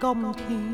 今天。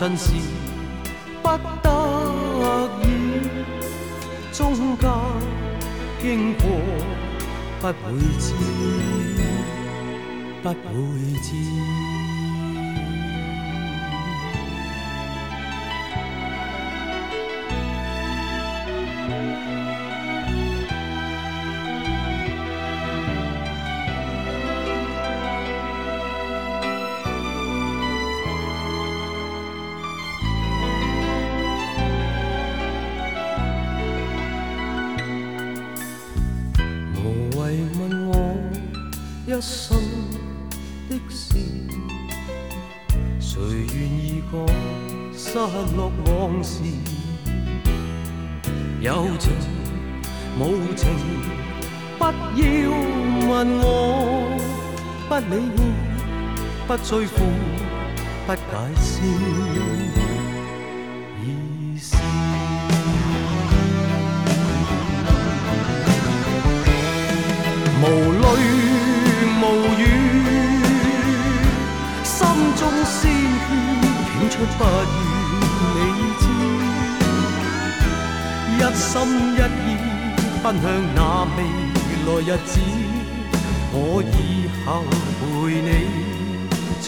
真是不得已中间经过不会知不会知。最苦。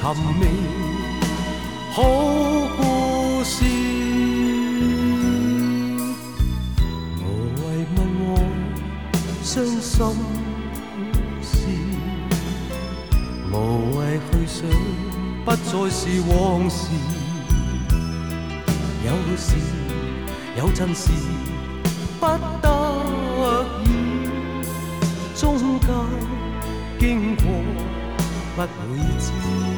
寻觅好故事无谓问我伤心事无谓去想不再是往事。有时有阵时不得已中间经过不会知。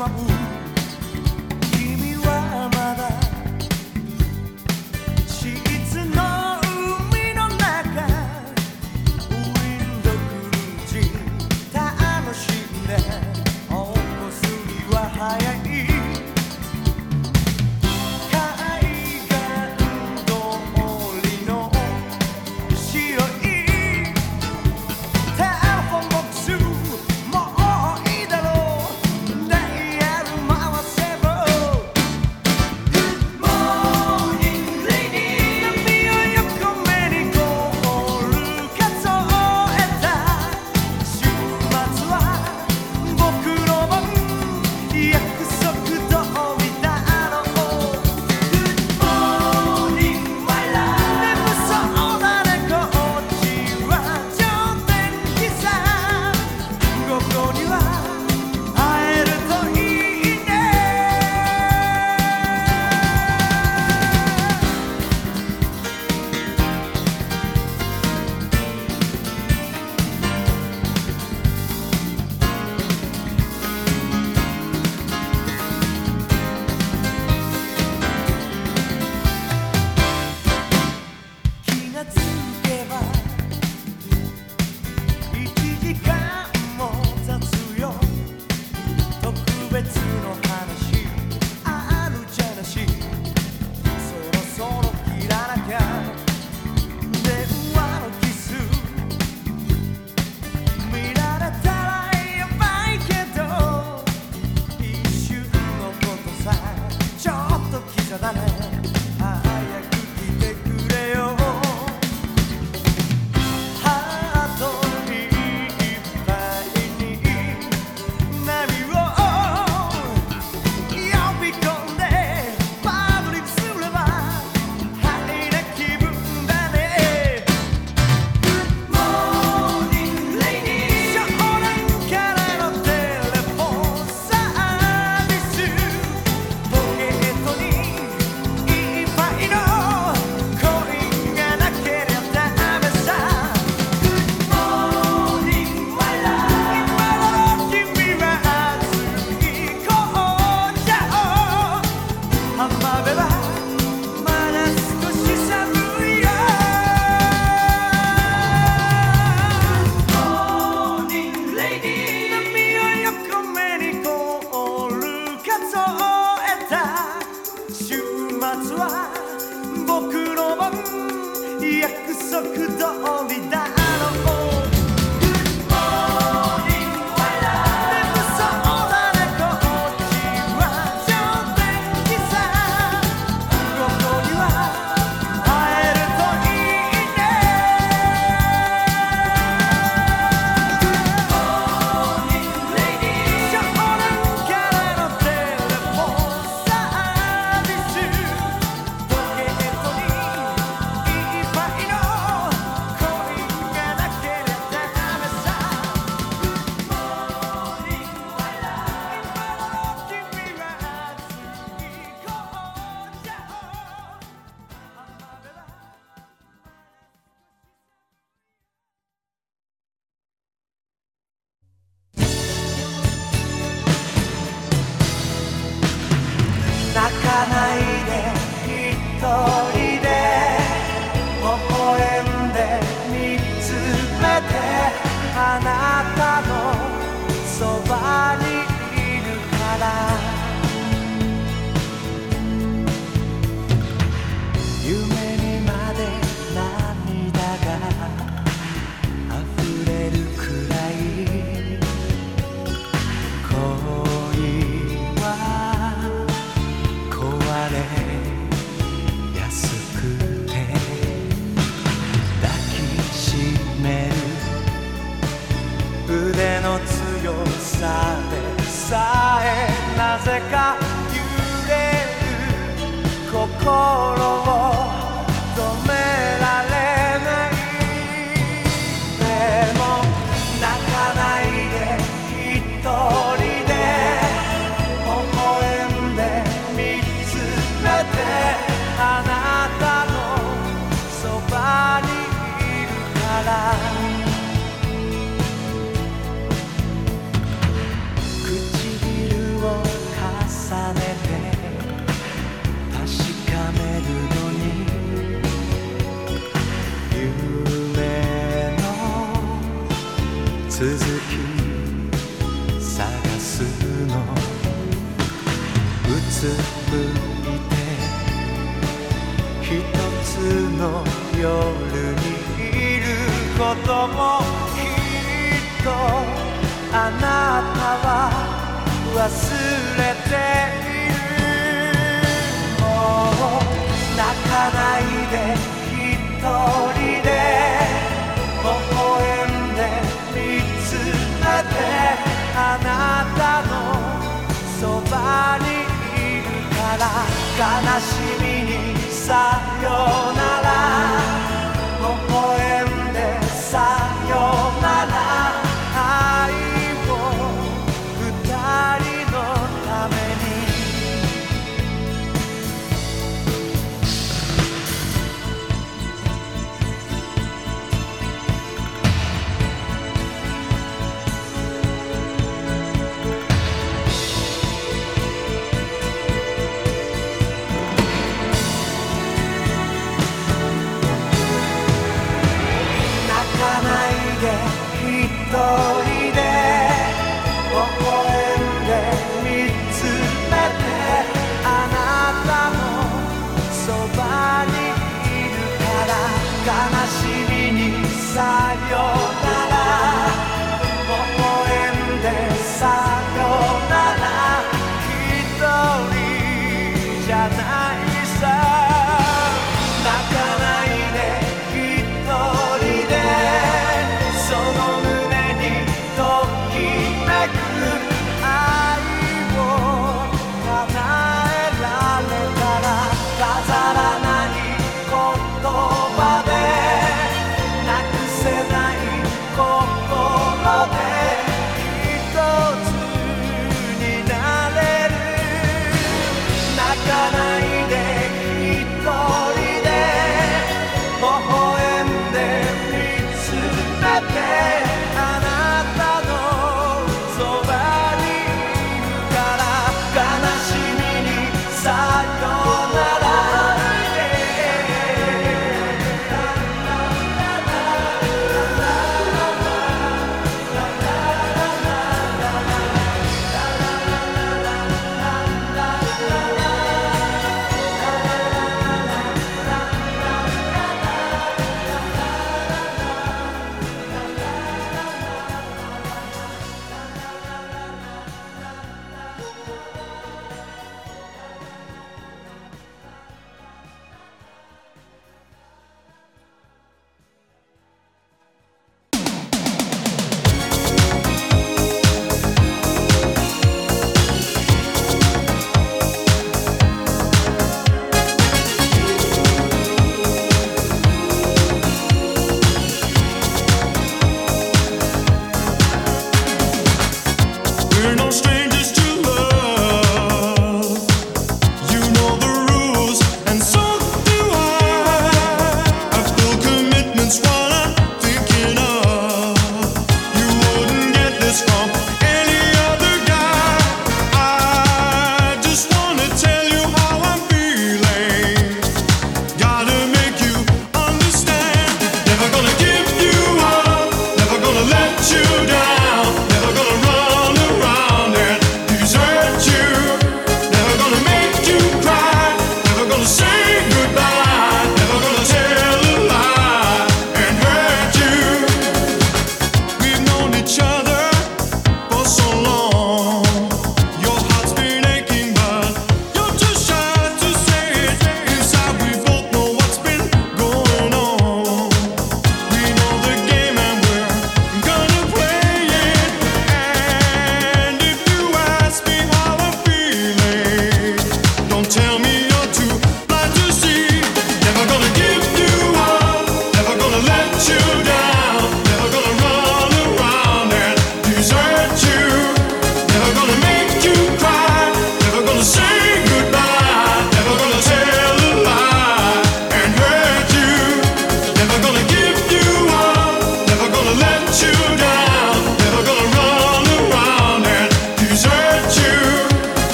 my boo.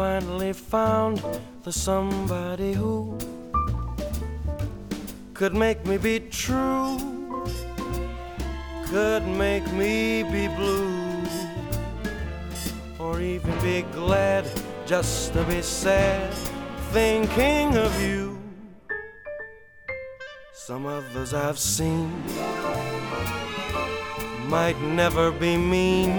finally found the somebody who could make me be true, could make me be blue, or even be glad just to be sad thinking of you. Some others I've seen might never be mean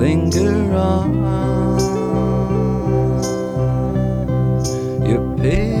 linger on. your pain.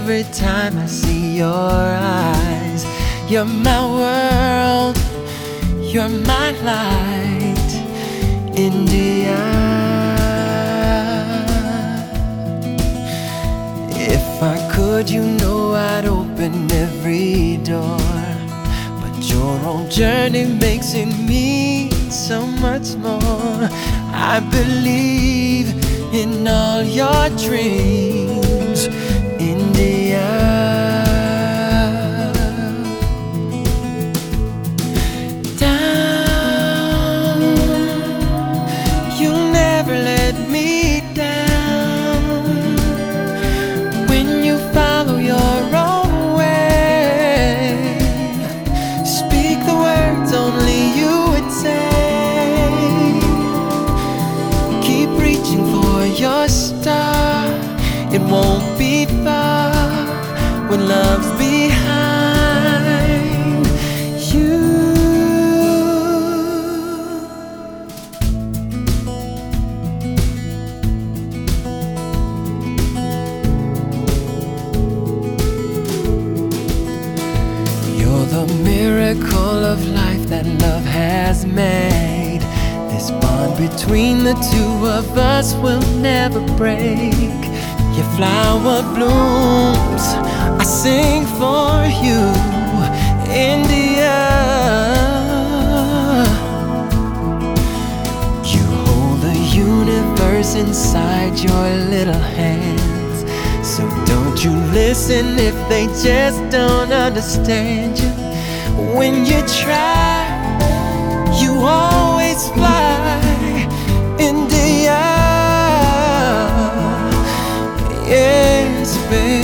Every time I see your eyes. You're my world, you're my light, India. If I could, you know I'd open every door. But your own journey makes it mean so much more. I believe in all your dreams, made. This bond between the two of us will never break. Your flower blooms, I sing for you, India. You hold the universe inside your little hands. So don't you listen if they just don't understand you. When you try, always fly, India. Yes, baby.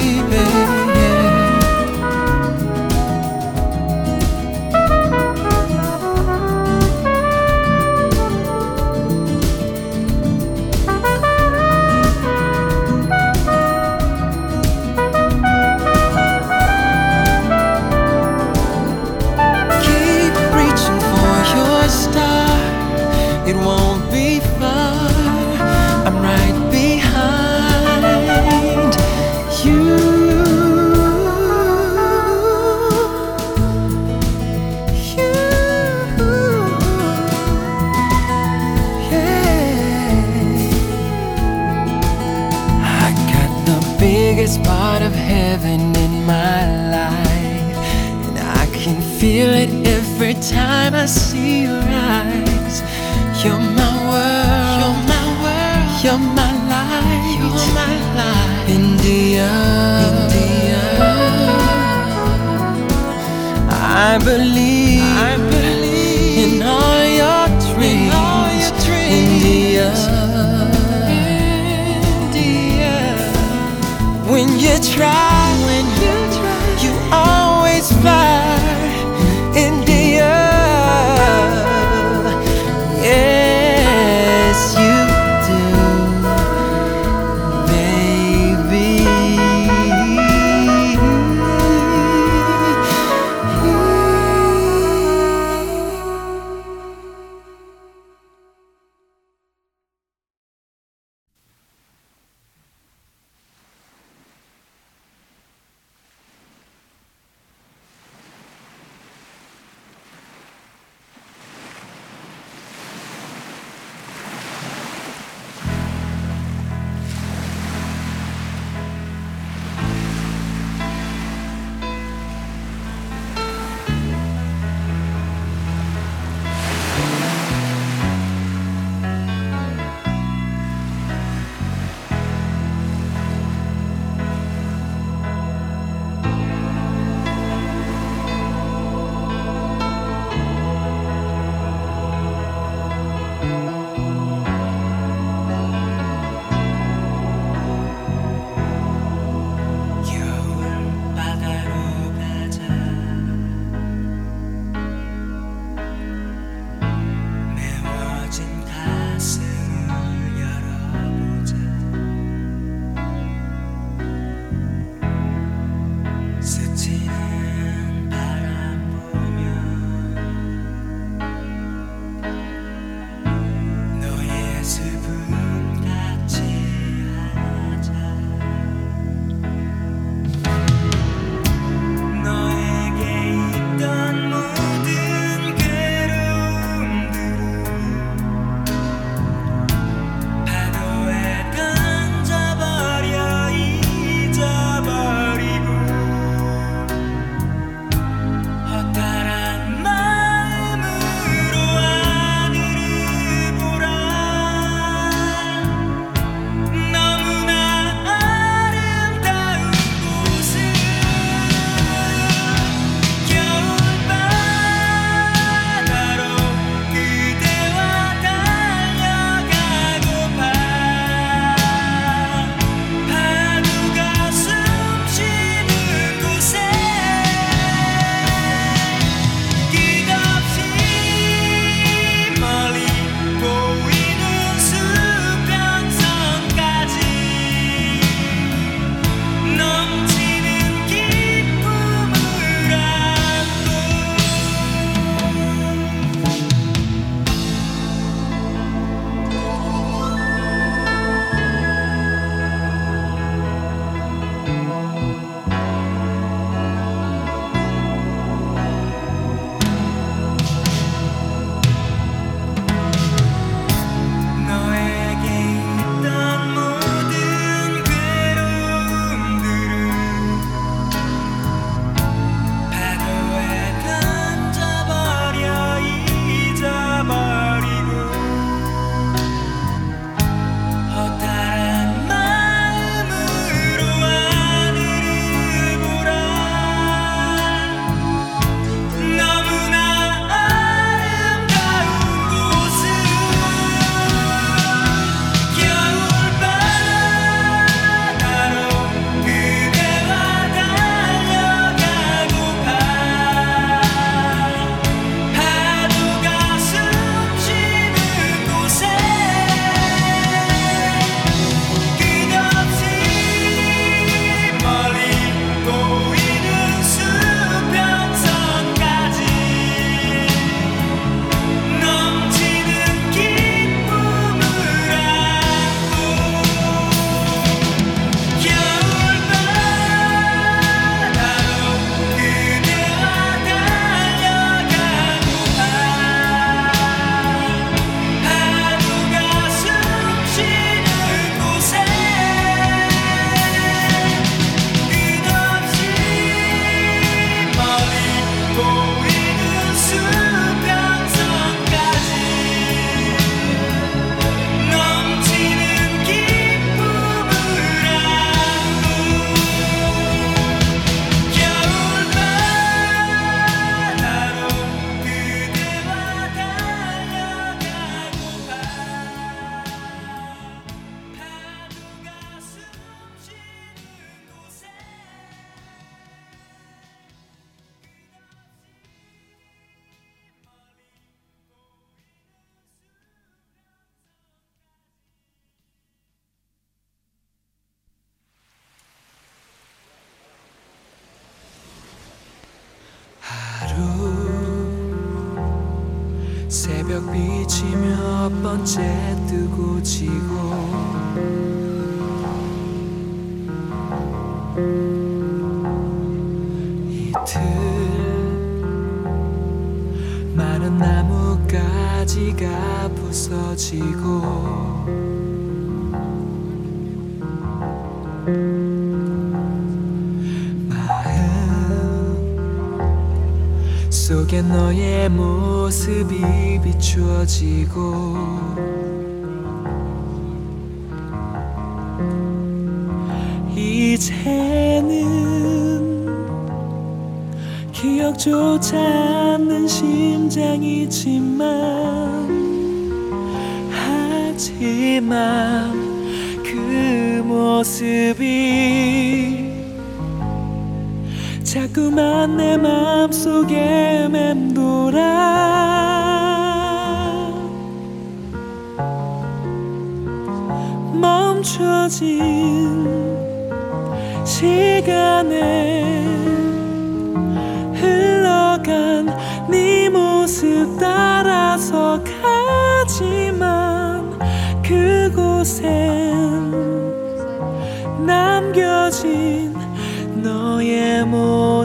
Time I see your eyes. You're my world, you're my world, you're my light, you're my light, India, India. I believe, I believe in all your dreams, all your dreams. India. India. When you try, when you try, you always fly. 몇 번째 뜨고 지고. 이틀 마른 나뭇가지가 부서지고 속에 너의 모습이 비추어지고 이제는 기억조차 않는 심장이지만 하지만 그 모습이 자꾸만 내 맘속에 맴돌아. 멈춰진 시간에 흘러간 네 모습 따라서 가지만 그곳엔 emo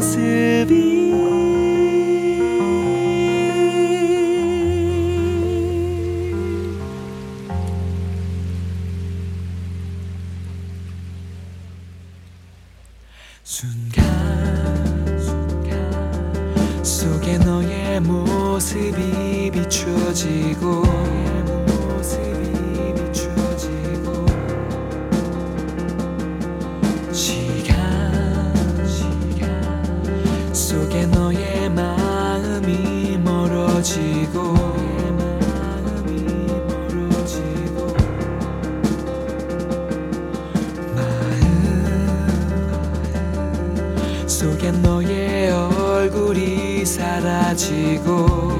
속에 너의 얼굴이 사라지고.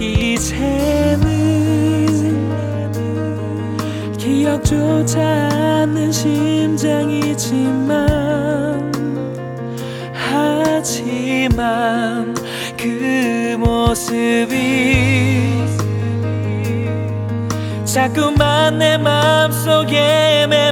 이제는 기억조차 않는 심장이지만 하지만 그 모습이 자꾸만 내 맘속에 맴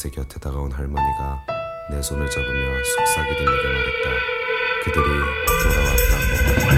새 곁에 다가온 할머니가 내 손을 잡으며 속삭이듯 내게 말했다. 그들이 돌아왔다고.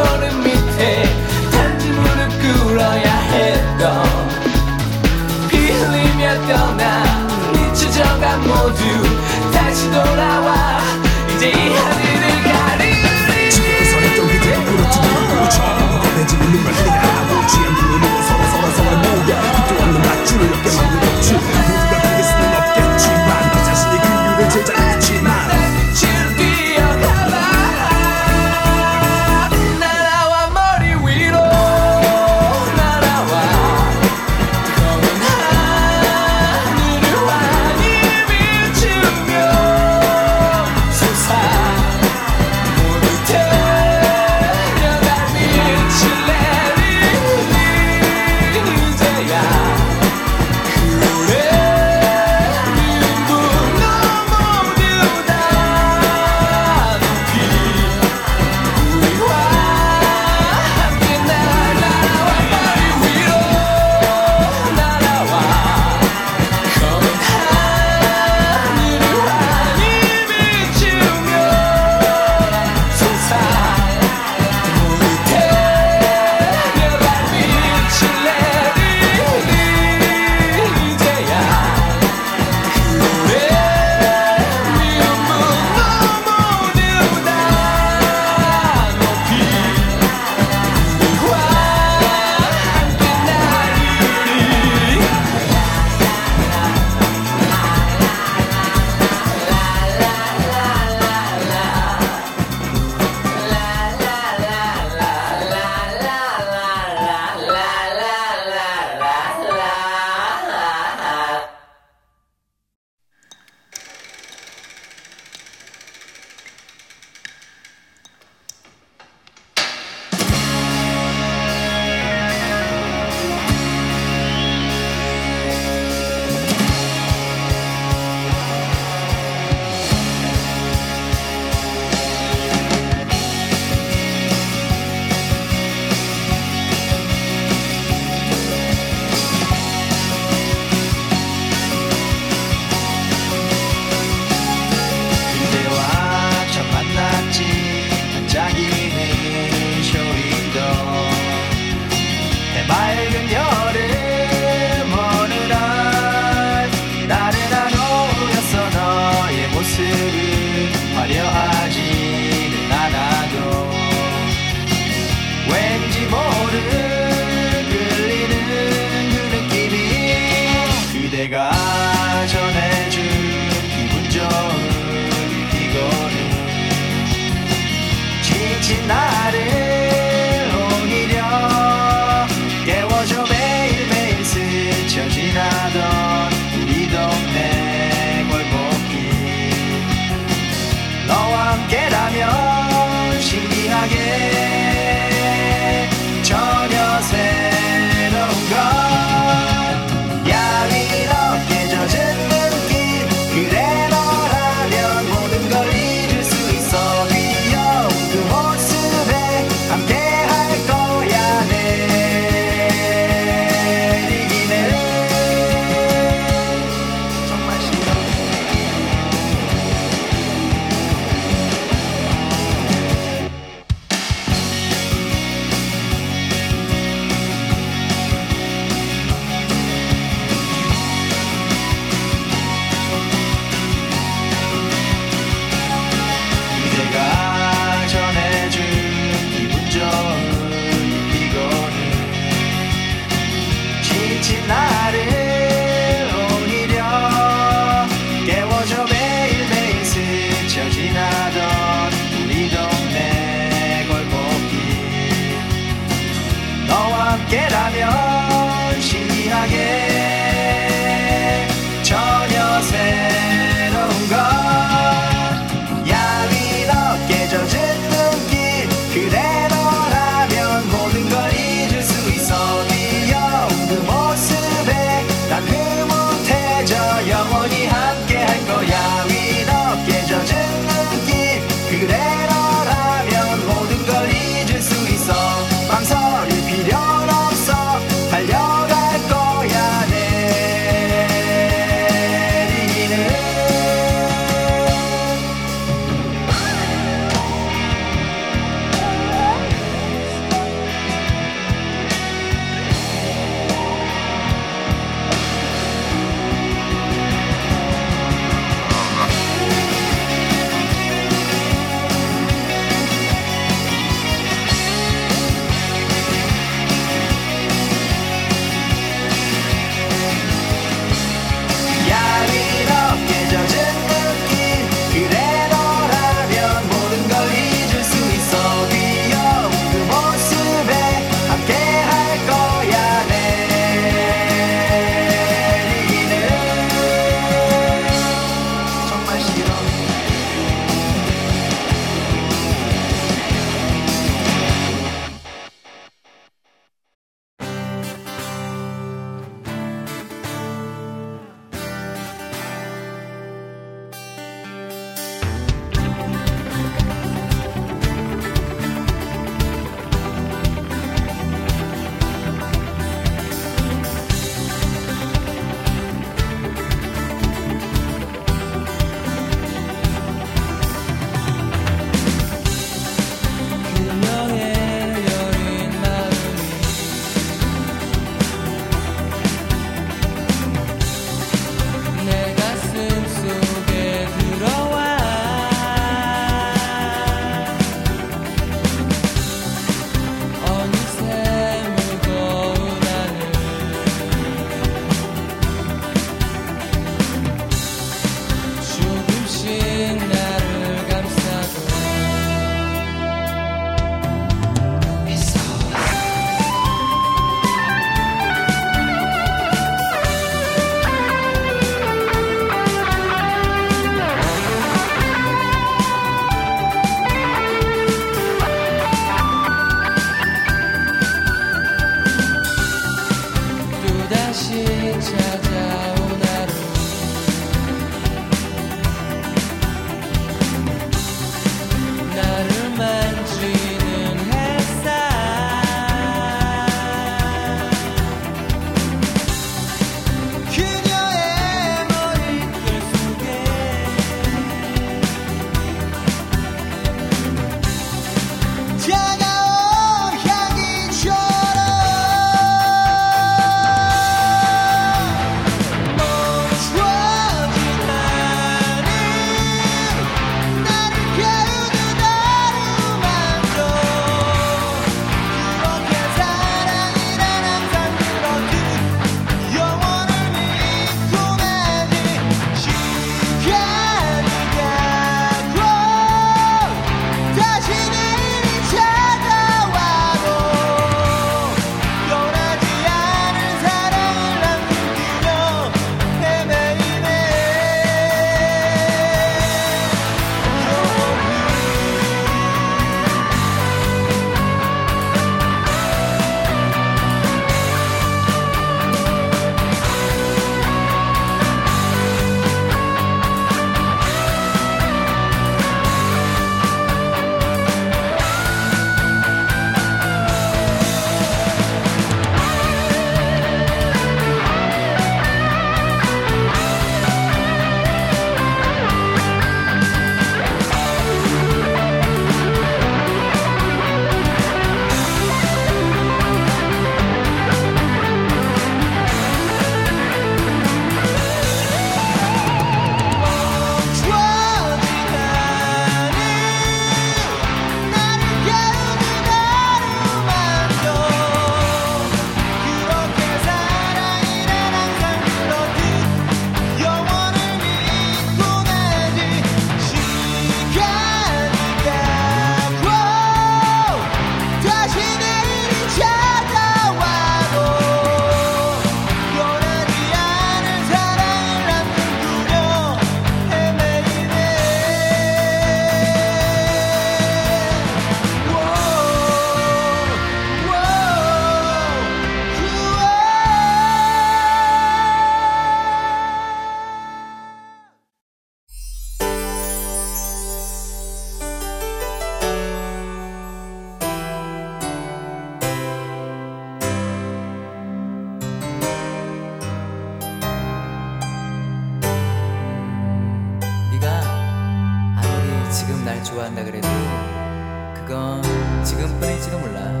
건 지금뿐일지도 몰라.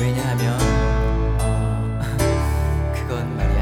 왜냐하면 어, 그건 말이야.